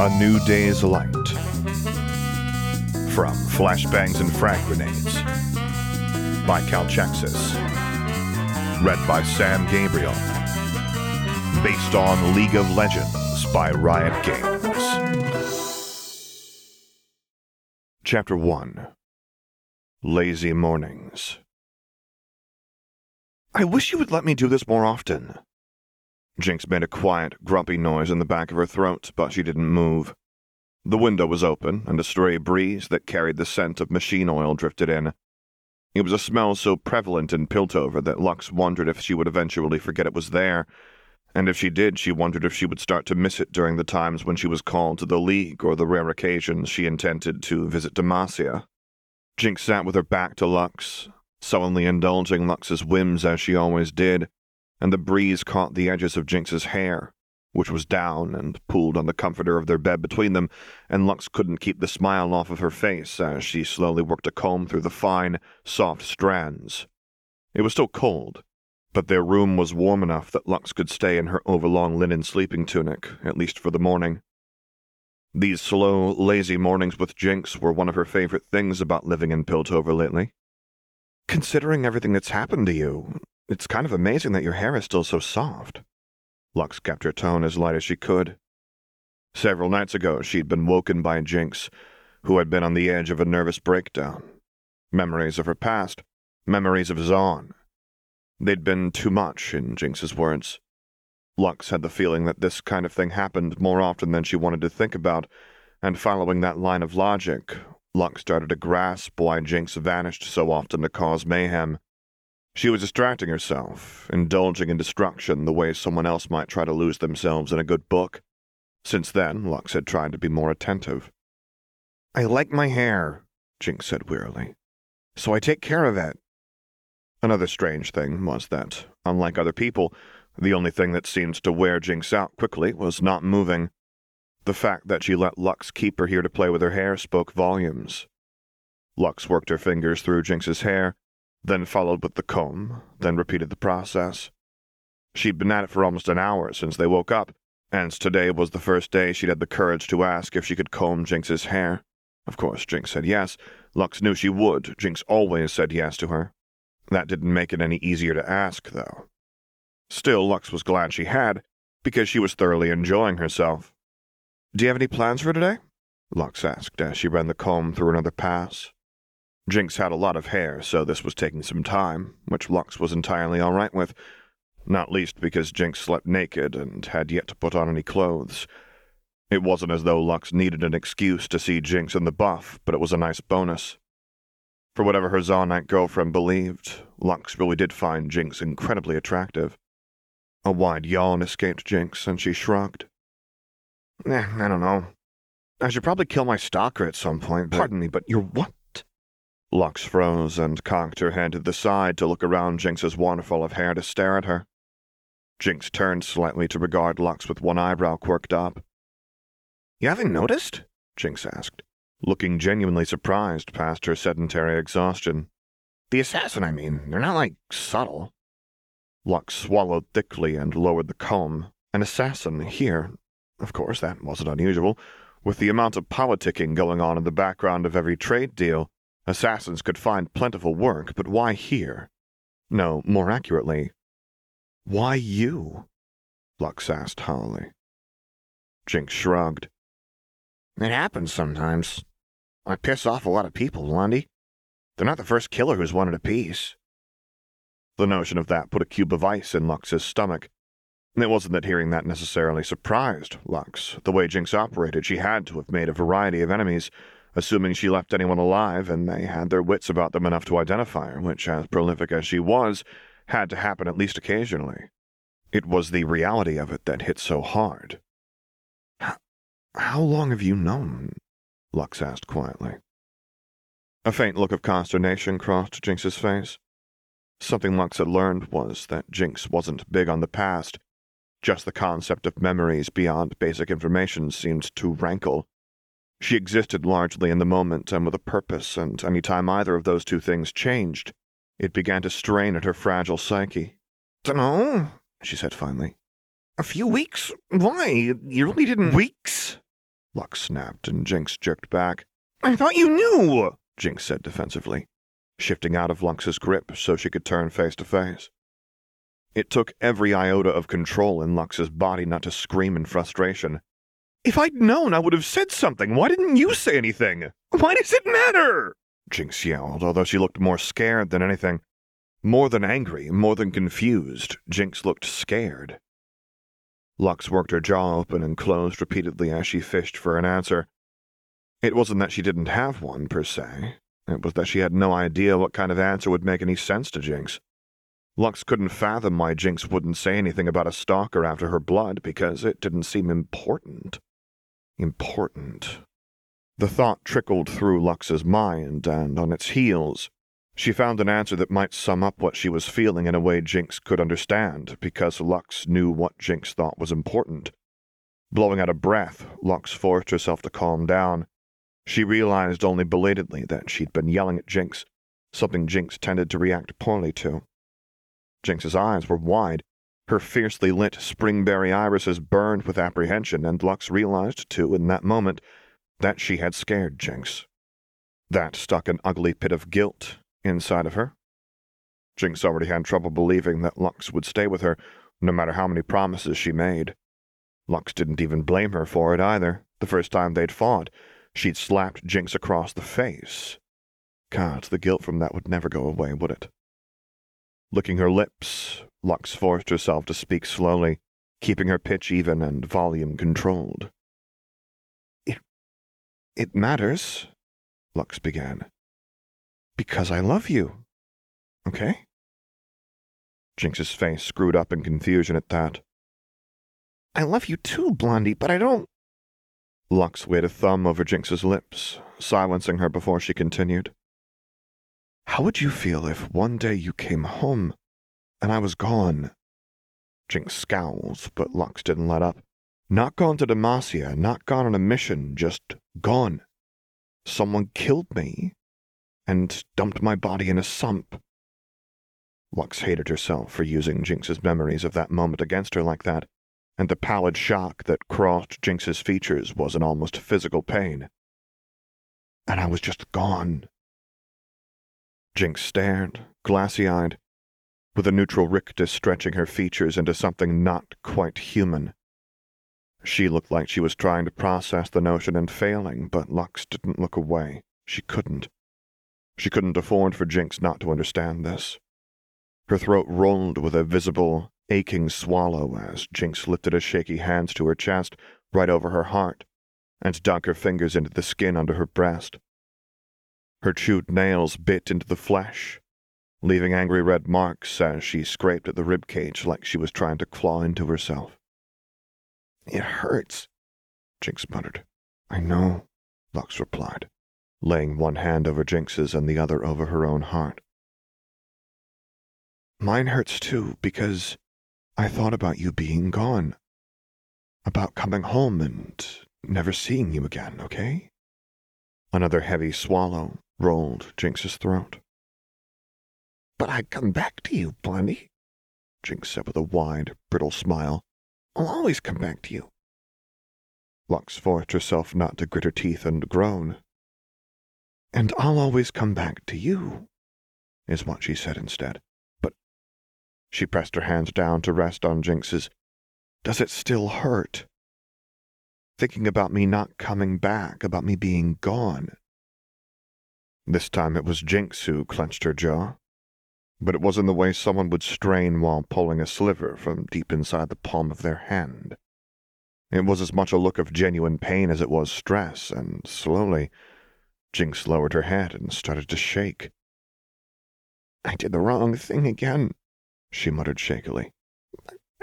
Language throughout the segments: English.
A New Day's Light. From Flashbangs and Frag Grenades. By Calchexxis. Read by Sam Gabriel. Based on League of Legends by Riot Games. Chapter 1 Lazy Mornings. I wish you would let me do this more often. Jinx made a quiet, grumpy noise in the back of her throat, but she didn't move. The window was open, and a stray breeze that carried the scent of machine oil drifted in. It was a smell so prevalent in Piltover that Lux wondered if she would eventually forget it was there, and if she did, she wondered if she would start to miss it during the times when she was called to the League or the rare occasions she intended to visit Demacia. Jinx sat with her back to Lux, sullenly indulging Lux's whims as she always did, and the breeze caught the edges of Jinx's hair, which was down and pooled on the comforter of their bed between them, and Lux couldn't keep the smile off of her face as she slowly worked a comb through the fine, soft strands. It was still cold, but their room was warm enough that Lux could stay in her overlong linen sleeping tunic, at least for the morning. These slow, lazy mornings with Jinx were one of her favorite things about living in Piltover lately. Considering everything that's happened to you, it's kind of amazing that your hair is still so soft. Lux kept her tone as light as she could. Several nights ago, she'd been woken by Jinx, who had been on the edge of a nervous breakdown. Memories of her past, memories of Zaun. They'd been too much, in Jinx's words. Lux had the feeling that this kind of thing happened more often than she wanted to think about, and following that line of logic, Lux started to grasp why Jinx vanished so often to cause mayhem. She was distracting herself, indulging in destruction the way someone else might try to lose themselves in a good book. Since then, Lux had tried to be more attentive. I like my hair, Jinx said wearily, so I take care of it. Another strange thing was that, unlike other people, the only thing that seemed to wear Jinx out quickly was not moving. The fact that she let Lux keep her here to play with her hair spoke volumes. Lux worked her fingers through Jinx's hair, then followed with the comb, then repeated the process. She'd been at it for almost an hour since they woke up, and today was the first day she'd had the courage to ask if she could comb Jinx's hair. Of course, Jinx said yes. Lux knew she would. Jinx always said yes to her. That didn't make it any easier to ask, though. Still, Lux was glad she had, because she was thoroughly enjoying herself. Do you have any plans for today? Lux asked as she ran the comb through another pass. Jinx had a lot of hair, so this was taking some time, which Lux was entirely all right with, not least because Jinx slept naked and had yet to put on any clothes. It wasn't as though Lux needed an excuse to see Jinx in the buff, but it was a nice bonus. For whatever her Zaunite girlfriend believed, Lux really did find Jinx incredibly attractive. A wide yawn escaped Jinx, and she shrugged. Eh, I don't know. I should probably kill my stalker at some point. But... Pardon me, but you're what? Lux froze and cocked her head to the side to look around Jinx's waterfall of hair to stare at her. Jinx turned slightly to regard Lux with one eyebrow quirked up. You haven't noticed? Jinx asked, looking genuinely surprised past her sedentary exhaustion. The assassin, I mean. They're not, like, subtle. Lux swallowed thickly and lowered the comb. An assassin here. Of course, that wasn't unusual. With the amount of politicking going on in the background of every trade deal, Assassins could find plentiful work, but why here? No, more accurately, why you? Lux asked hollowly. Jinx shrugged. It happens sometimes. I piss off a lot of people, Blondie. They're not the first killer who's wanted a piece. The notion of that put a cube of ice in Lux's stomach. It wasn't that hearing that necessarily surprised Lux. The way Jinx operated, she had to have made a variety of enemies, assuming she left anyone alive and they had their wits about them enough to identify her, which, as prolific as she was, had to happen at least occasionally. It was the reality of it that hit so hard. How long have you known? Lux asked quietly. A faint look of consternation crossed Jinx's face. Something Lux had learned was that Jinx wasn't big on the past. Just the concept of memories beyond basic information seemed to rankle she existed largely in the moment and with a purpose, and any time either of those two things changed, it began to strain at her fragile psyche. Dunno, she said finally. A few weeks? Why? You really didn't. Weeks? Lux snapped, and Jinx jerked back. I thought you knew, Jinx said defensively, shifting out of Lux's grip so she could turn face to face. It took every iota of control in Lux's body not to scream in frustration. If I'd known, I would have said something. Why didn't you say anything? Why does it matter? Jinx yelled, although she looked more scared than anything. More than angry, more than confused, Jinx looked scared. Lux worked her jaw open and closed repeatedly as she fished for an answer. It wasn't that she didn't have one, per se. It was that she had no idea what kind of answer would make any sense to Jinx. Lux couldn't fathom why Jinx wouldn't say anything about a stalker after her blood because it didn't seem important. Important. The thought trickled through Lux's mind, and on its heels, she found an answer that might sum up what she was feeling in a way Jinx could understand, because Lux knew what Jinx thought was important. Blowing out a breath, Lux forced herself to calm down. She realized only belatedly that she'd been yelling at Jinx, something Jinx tended to react poorly to. Jinx's eyes were wide. Her fiercely lit springberry irises burned with apprehension, and Lux realized, too, in that moment, that she had scared Jinx. That stuck an ugly pit of guilt inside of her. Jinx already had trouble believing that Lux would stay with her, no matter how many promises she made. Lux didn't even blame her for it either. The first time they'd fought, she'd slapped Jinx across the face. God, the guilt from that would never go away, would it? Licking her lips, Lux forced herself to speak slowly, keeping her pitch even and volume controlled. It. it matters, Lux began. Because I love you. Okay? Jinx's face screwed up in confusion at that. I love you too, Blondie, but I don't. Lux laid a thumb over Jinx's lips, silencing her before she continued. How would you feel if one day you came home and I was gone? Jinx scowls, but Lux didn't let up. Not gone to Demacia, not gone on a mission, just gone. Someone killed me and dumped my body in a sump. Lux hated herself for using Jinx's memories of that moment against her like that, and the pallid shock that crossed Jinx's features was an almost physical pain. And I was just gone. Jinx stared, glassy eyed, with a neutral rictus stretching her features into something not quite human. She looked like she was trying to process the notion and failing, but Lux didn't look away. She couldn't. She couldn't afford for Jinx not to understand this. Her throat rolled with a visible, aching swallow as Jinx lifted a shaky hand to her chest, right over her heart, and dug her fingers into the skin under her breast. Her chewed nails bit into the flesh, leaving angry red marks as she scraped at the rib cage like she was trying to claw into herself. It hurts, Jinx muttered. I know, Lux replied, laying one hand over Jinx's and the other over her own heart. Mine hurts too, because I thought about you being gone. About coming home and never seeing you again, okay? Another heavy swallow, rolled Jinx's throat. But I'd come back to you, Blondie, Jinx said with a wide, brittle smile. I'll always come back to you. Lux forced herself not to grit her teeth and groan. And I'll always come back to you, is what she said instead. But she pressed her hands down to rest on Jinx's. Does it still hurt? Thinking about me not coming back, about me being gone. This time it was Jinx who clenched her jaw. But it was in the way someone would strain while pulling a sliver from deep inside the palm of their hand. It was as much a look of genuine pain as it was stress, and slowly, Jinx lowered her head and started to shake. I did the wrong thing again, she muttered shakily.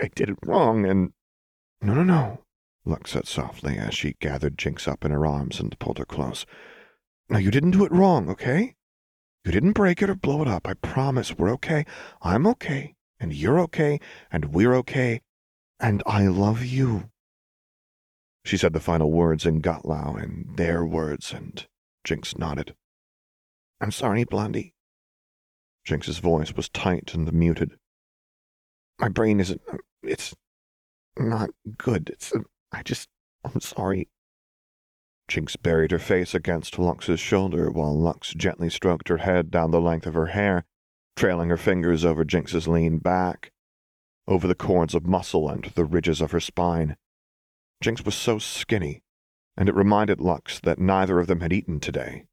I did it wrong, and. No, no, no, Lux said softly as she gathered Jinx up in her arms and pulled her close. Now, you didn't do it wrong, okay? You didn't break it or blow it up. I promise we're okay. I'm okay, and you're okay, and we're okay, and I love you. She said the final words in Gutlau and their words, and Jinx nodded. I'm sorry, Blondie. Jinx's voice was tight and muted. My brain isn't. Uh, it's not good. It's. Uh, I just. I'm sorry. Jinx buried her face against Lux's shoulder while Lux gently stroked her head down the length of her hair, trailing her fingers over Jinx's lean back, over the cords of muscle and the ridges of her spine. Jinx was so skinny, and it reminded Lux that neither of them had eaten today.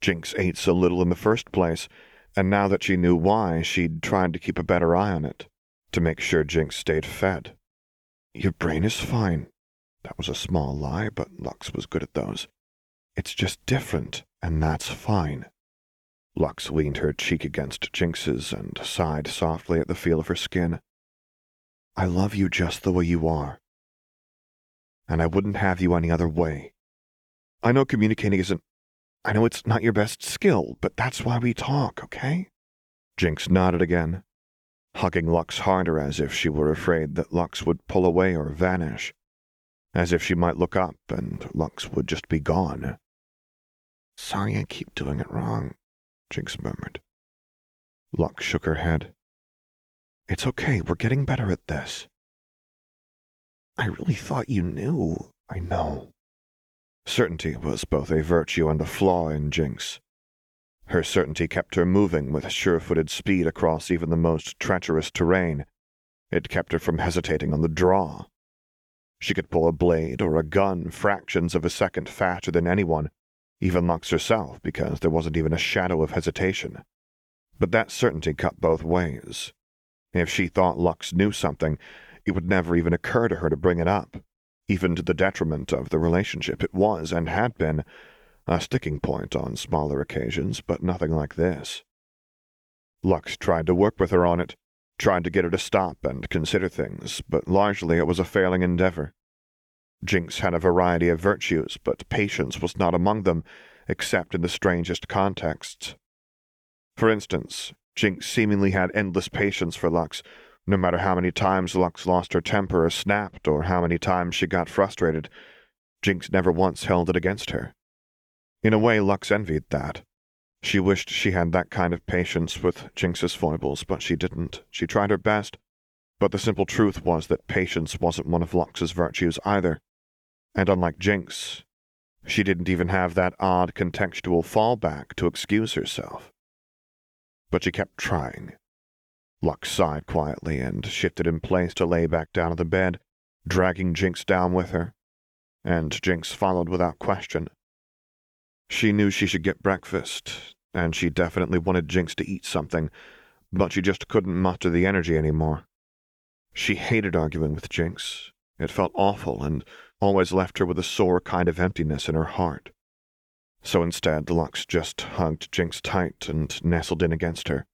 Jinx ate so little in the first place, and now that she knew why, she'd tried to keep a better eye on it, to make sure Jinx stayed fed. Your brain is fine, that was a small lie, but Lux was good at those. It's just different, and that's fine. Lux leaned her cheek against Jinx's and sighed softly at the feel of her skin. I love you just the way you are. And I wouldn't have you any other way. I know communicating isn't. I know it's not your best skill, but that's why we talk, okay? Jinx nodded again, hugging Lux harder as if she were afraid that Lux would pull away or vanish as if she might look up and Lux would just be gone. Sorry I keep doing it wrong, Jinx murmured. Lux shook her head. It's okay, we're getting better at this. I really thought you knew. I know. Certainty was both a virtue and a flaw in Jinx. Her certainty kept her moving with sure footed speed across even the most treacherous terrain. It kept her from hesitating on the draw, she could pull a blade or a gun fractions of a second faster than anyone, even Lux herself, because there wasn't even a shadow of hesitation. But that certainty cut both ways. If she thought Lux knew something, it would never even occur to her to bring it up, even to the detriment of the relationship. It was, and had been, a sticking point on smaller occasions, but nothing like this. Lux tried to work with her on it, tried to get her to stop and consider things, but largely it was a failing endeavor. Jinx had a variety of virtues, but patience was not among them, except in the strangest contexts. For instance, Jinx seemingly had endless patience for Lux, no matter how many times Lux lost her temper or snapped, or how many times she got frustrated. Jinx never once held it against her. In a way, Lux envied that. She wished she had that kind of patience with Jinx's foibles, but she didn't. She tried her best, but the simple truth was that patience wasn't one of Lux's virtues either. And unlike Jinx, she didn't even have that odd contextual fallback to excuse herself. But she kept trying. Lux sighed quietly and shifted in place to lay back down on the bed, dragging Jinx down with her, and Jinx followed without question. She knew she should get breakfast, and she definitely wanted Jinx to eat something, but she just couldn't muster the energy anymore. She hated arguing with Jinx. It felt awful and always left her with a sore kind of emptiness in her heart. So instead, Lux just hugged Jinx tight and nestled in against her,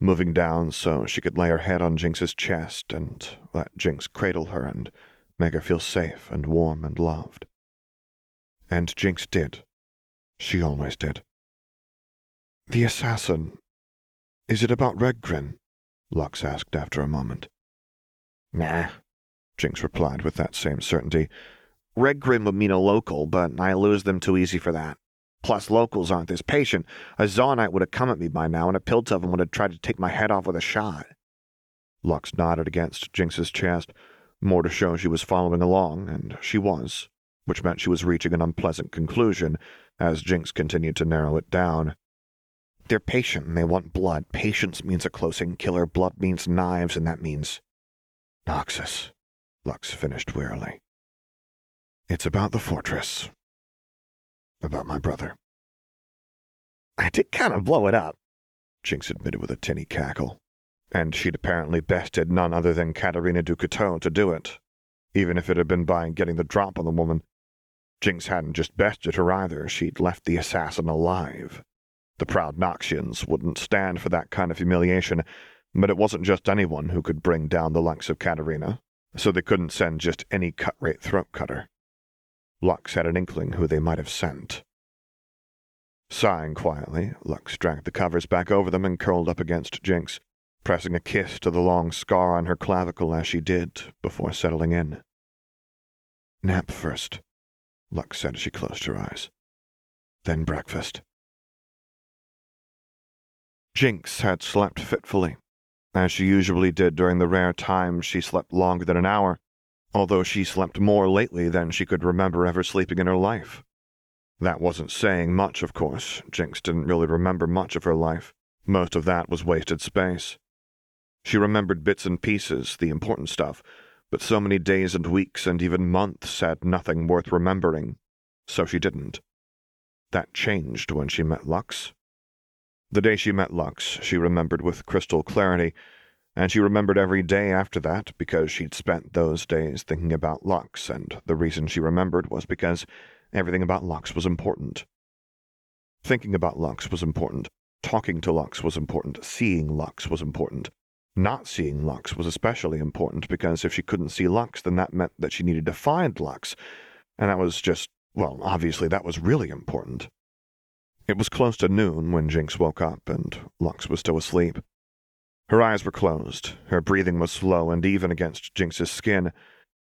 moving down so she could lay her head on Jinx's chest and let Jinx cradle her and make her feel safe and warm and loved. And Jinx did. She always did. The assassin. Is it about Redgrin? Lux asked after a moment. Nah, Jinx replied with that same certainty. Redgrin would mean a local, but I lose them too easy for that. Plus, locals aren't this patient. A Zaunite would have come at me by now, and a Piltover would have tried to take my head off with a shot. Lux nodded against Jinx's chest, more to show she was following along, and she was, which meant she was reaching an unpleasant conclusion as Jinx continued to narrow it down. They're patient and they want blood. Patience means a close-in killer, blood means knives, and that means... Noxus, Lux finished wearily. It's about the fortress. About my brother. I did kind of blow it up, Jinx admitted with a tinny cackle. And she'd apparently bested none other than Katarina Du Couteau to do it, even if it had been by getting the drop on the woman. Jinx hadn't just bested her either, she'd left the assassin alive. The proud Noxians wouldn't stand for that kind of humiliation, but it wasn't just anyone who could bring down the likes of Katarina, so they couldn't send just any cut-rate throat cutter. Lux had an inkling who they might have sent. Sighing quietly, Lux dragged the covers back over them and curled up against Jinx, pressing a kiss to the long scar on her clavicle as she did before settling in. Nap first, Lux said as she closed her eyes. Then breakfast. Jinx had slept fitfully, as she usually did during the rare times she slept longer than an hour, although she slept more lately than she could remember ever sleeping in her life. That wasn't saying much, of course. Jinx didn't really remember much of her life. Most of that was wasted space. She remembered bits and pieces, the important stuff, but so many days and weeks and even months had nothing worth remembering, so she didn't. That changed when she met Lux. The day she met Lux, she remembered with crystal clarity, and she remembered every day after that because she'd spent those days thinking about Lux, and the reason she remembered was because everything about Lux was important. Thinking about Lux was important. Talking to Lux was important. Seeing Lux was important. Not seeing Lux was especially important because if she couldn't see Lux, then that meant that she needed to find Lux. And that was just, well, obviously that was really important. It was close to noon when Jinx woke up, and Lux was still asleep. Her eyes were closed, her breathing was slow and even against Jinx's skin,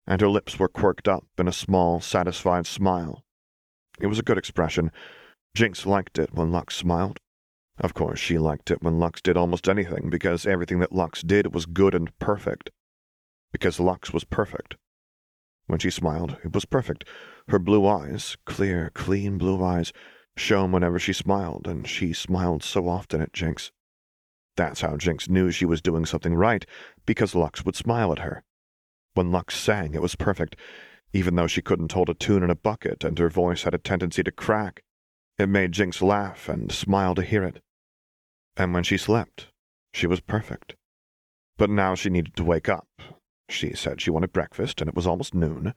and her lips were quirked up in a small, satisfied smile. It was a good expression. Jinx liked it when Lux smiled. Of course, she liked it when Lux did almost anything, because everything that Lux did was good and perfect. Because Lux was perfect. When she smiled, it was perfect. Her blue eyes, clear, clean blue eyes, shone whenever she smiled, and she smiled so often at Jinx. That's how Jinx knew she was doing something right, because Lux would smile at her. When Lux sang, it was perfect, even though she couldn't hold a tune in a bucket and her voice had a tendency to crack. It made Jinx laugh and smile to hear it. And when she slept, she was perfect. But now she needed to wake up. She said she wanted breakfast, and it was almost noon.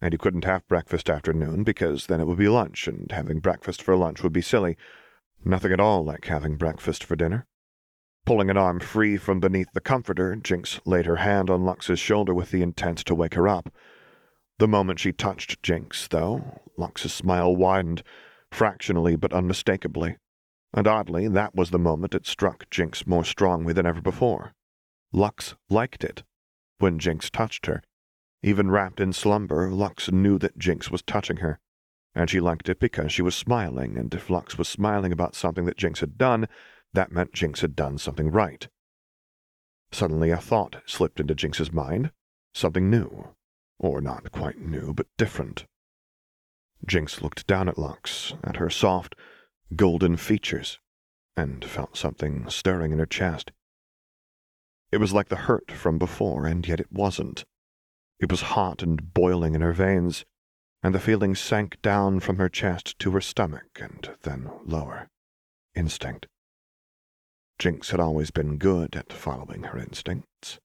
And you couldn't have breakfast after noon because then it would be lunch, and having breakfast for lunch would be silly. Nothing at all like having breakfast for dinner. Pulling an arm free from beneath the comforter, Jinx laid her hand on Lux's shoulder with the intent to wake her up. The moment she touched Jinx, though, Lux's smile widened, fractionally but unmistakably. And oddly, that was the moment it struck Jinx more strongly than ever before. Lux liked it. When Jinx touched her, even wrapped in slumber, Lux knew that Jinx was touching her, and she liked it because she was smiling, and if Lux was smiling about something that Jinx had done, that meant Jinx had done something right. Suddenly a thought slipped into Jinx's mind, something new, or not quite new, but different. Jinx looked down at Lux, at her soft, golden features, and felt something stirring in her chest. It was like the hurt from before, and yet it wasn't. It was hot and boiling in her veins, and the feeling sank down from her chest to her stomach and then lower. Instinct. Jinx had always been good at following her instincts.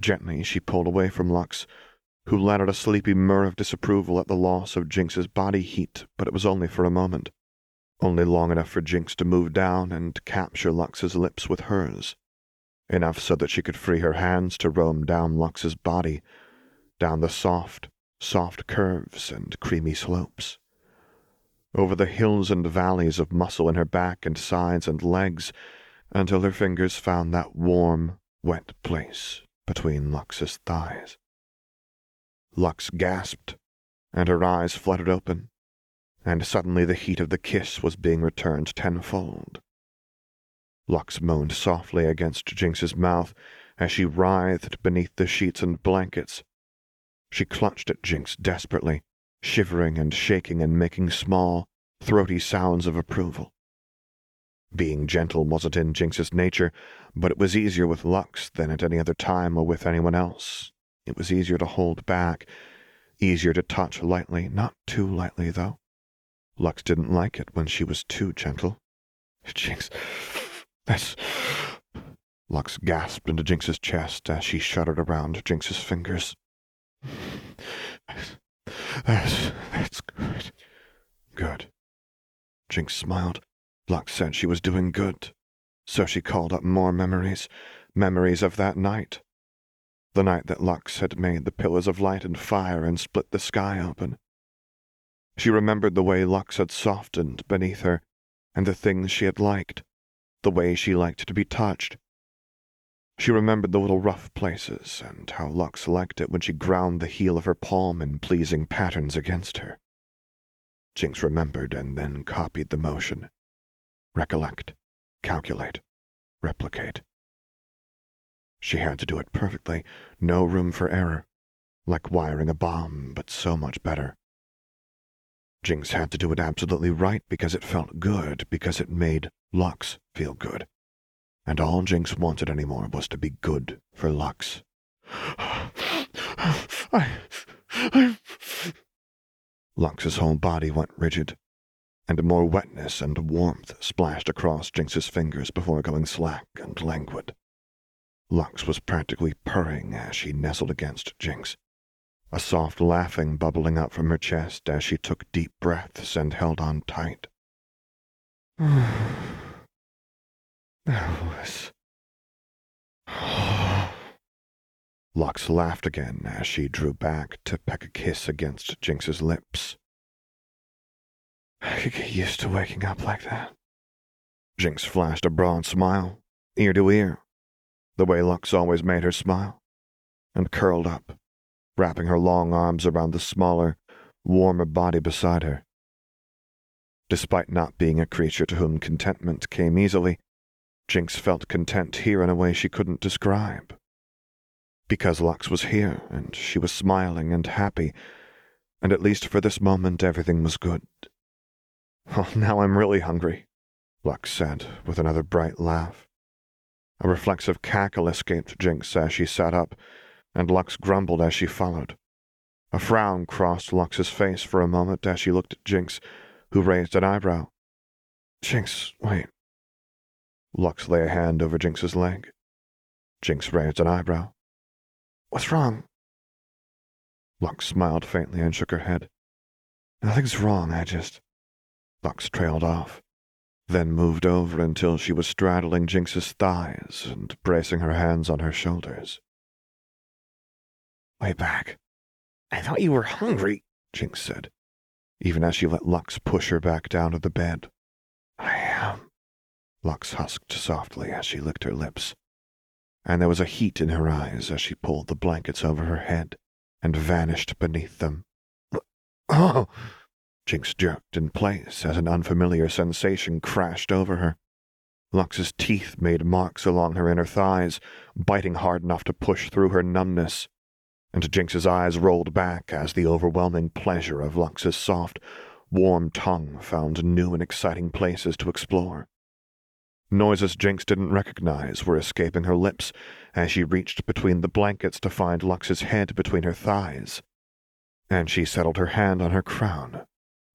Gently she pulled away from Lux, who let out a sleepy murr of disapproval at the loss of Jinx's body heat, but it was only for a moment. Only long enough for Jinx to move down and capture Lux's lips with hers. Enough so that she could free her hands to roam down Lux's body, down the soft, soft curves and creamy slopes. Over the hills and valleys of muscle in her back and sides and legs, until her fingers found that warm, wet place between Lux's thighs. Lux gasped, and her eyes fluttered open, and suddenly the heat of the kiss was being returned tenfold. Lux moaned softly against Jinx's mouth as she writhed beneath the sheets and blankets. She clutched at Jinx desperately, shivering and shaking and making small, throaty sounds of approval. Being gentle wasn't in Jinx's nature, but it was easier with Lux than at any other time or with anyone else, it was easier to hold back, easier to touch lightly, not too lightly, though. Lux didn't like it when she was too gentle. Jinx, that's. Lux gasped into Jinx's chest as she shuddered around Jinx's fingers. That's, that's good. Good. Jinx smiled. Lux said she was doing good. So she called up more memories, memories of that night, the night that Lux had made the pillars of light and fire and split the sky open. She remembered the way Lux had softened beneath her, and the things she had liked, the way she liked to be touched. She remembered the little rough places, and how Lux liked it when she ground the heel of her palm in pleasing patterns against her. Jinx remembered and then copied the motion. Recollect, calculate, replicate. She had to do it perfectly, no room for error. Like wiring a bomb, but so much better. Jinx had to do it absolutely right because it felt good, because it made Lux feel good. And all Jinx wanted anymore was to be good for Lux. I, I... Lux's whole body went rigid, and more wetness and warmth splashed across Jinx's fingers before going slack and languid. Lux was practically purring as she nestled against Jinx a soft laughing bubbling up from her chest as she took deep breaths and held on tight. Alice. Lux laughed again as she drew back to peck a kiss against Jinx's lips. I could get used to waking up like that. Jinx flashed a broad smile, ear to ear, the way Lux always made her smile, and curled up, wrapping her long arms around the smaller, warmer body beside her. Despite not being a creature to whom contentment came easily, Jinx felt content here in a way she couldn't describe. Because Lux was here, and she was smiling and happy, and at least for this moment everything was good. Well, now I'm really hungry, Lux said, with another bright laugh. A reflexive cackle escaped Jinx as she sat up and Lux grumbled as she followed. A frown crossed Lux's face for a moment as she looked at Jinx, who raised an eyebrow. Jinx, wait. Lux lay a hand over Jinx's leg. Jinx raised an eyebrow. What's wrong? Lux smiled faintly and shook her head. Nothing's wrong, I just. Lux trailed off, then moved over until she was straddling Jinx's thighs and bracing her hands on her shoulders. Way back. I thought you were hungry, Jinx said, even as she let Lux push her back down to the bed. I am, Lux husked softly as she licked her lips, and there was a heat in her eyes as she pulled the blankets over her head and vanished beneath them. Oh! Jinx jerked in place as an unfamiliar sensation crashed over her. Lux's teeth made marks along her inner thighs, biting hard enough to push through her numbness and Jinx's eyes rolled back as the overwhelming pleasure of Lux's soft, warm tongue found new and exciting places to explore. Noises Jinx didn't recognize were escaping her lips as she reached between the blankets to find Lux's head between her thighs, and she settled her hand on her crown,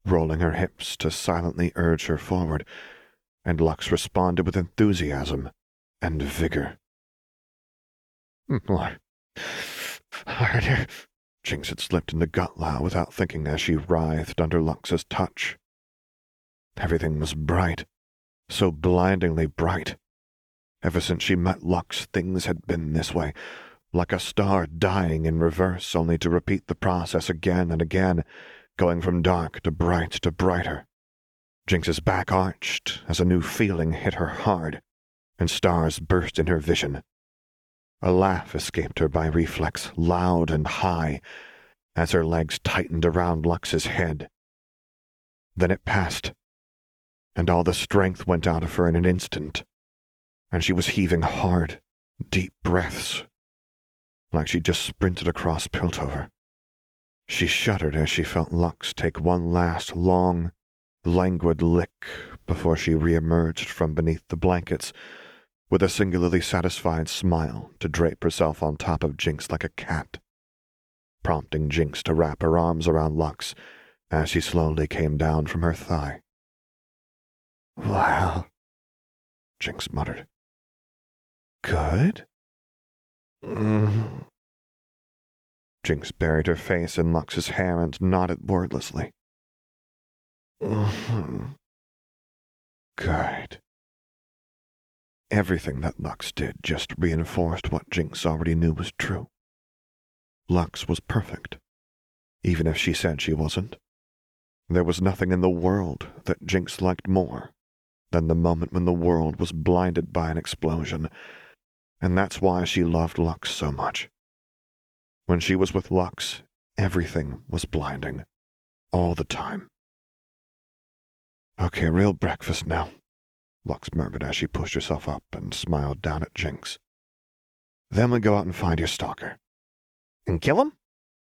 rolling her hips to silently urge her forward, and Lux responded with enthusiasm and vigor. Hmm, More. Harder. Jinx had slipped into Gutlow without thinking as she writhed under Lux's touch. Everything was bright, so blindingly bright. Ever since she met Lux, things had been this way, like a star dying in reverse, only to repeat the process again and again, going from dark to bright to brighter. Jinx's back arched as a new feeling hit her hard, and stars burst in her vision. A laugh escaped her by reflex, loud and high, as her legs tightened around Lux's head. Then it passed, and all the strength went out of her in an instant, and she was heaving hard, deep breaths, like she'd just sprinted across Piltover. She shuddered as she felt Lux take one last long, languid lick before she re-emerged from beneath the blankets with a singularly satisfied smile to drape herself on top of Jinx like a cat, prompting Jinx to wrap her arms around Lux as she slowly came down from her thigh. Well, Jinx muttered. Good? Mm. Jinx buried her face in Lux's hair and nodded wordlessly. Mm-hmm. Good. Everything that Lux did just reinforced what Jinx already knew was true. Lux was perfect, even if she said she wasn't. There was nothing in the world that Jinx liked more than the moment when the world was blinded by an explosion, and that's why she loved Lux so much. When she was with Lux, everything was blinding, all the time. Okay, real breakfast now. Lux murmured as she pushed herself up and smiled down at Jinx. Then we go out and find your stalker. And kill him?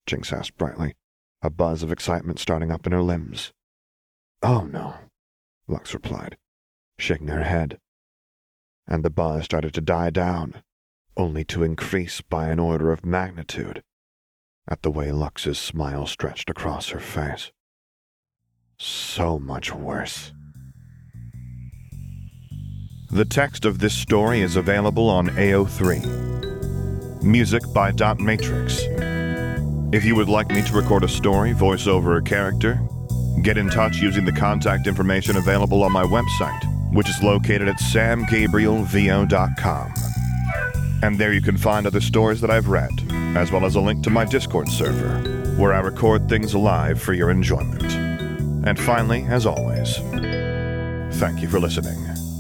Jinx asked brightly, a buzz of excitement starting up in her limbs. Oh, no, Lux replied, shaking her head. And the buzz started to die down, only to increase by an order of magnitude at the way Lux's smile stretched across her face. So much worse. The text of this story is available on AO3. Music by Dot Matrix. If you would like me to record a story, voice over a character, get in touch using the contact information available on my website, which is located at samgabrielvo.com. And there you can find other stories that I've read, as well as a link to my Discord server, where I record things live for your enjoyment. And finally, as always, thank you for listening.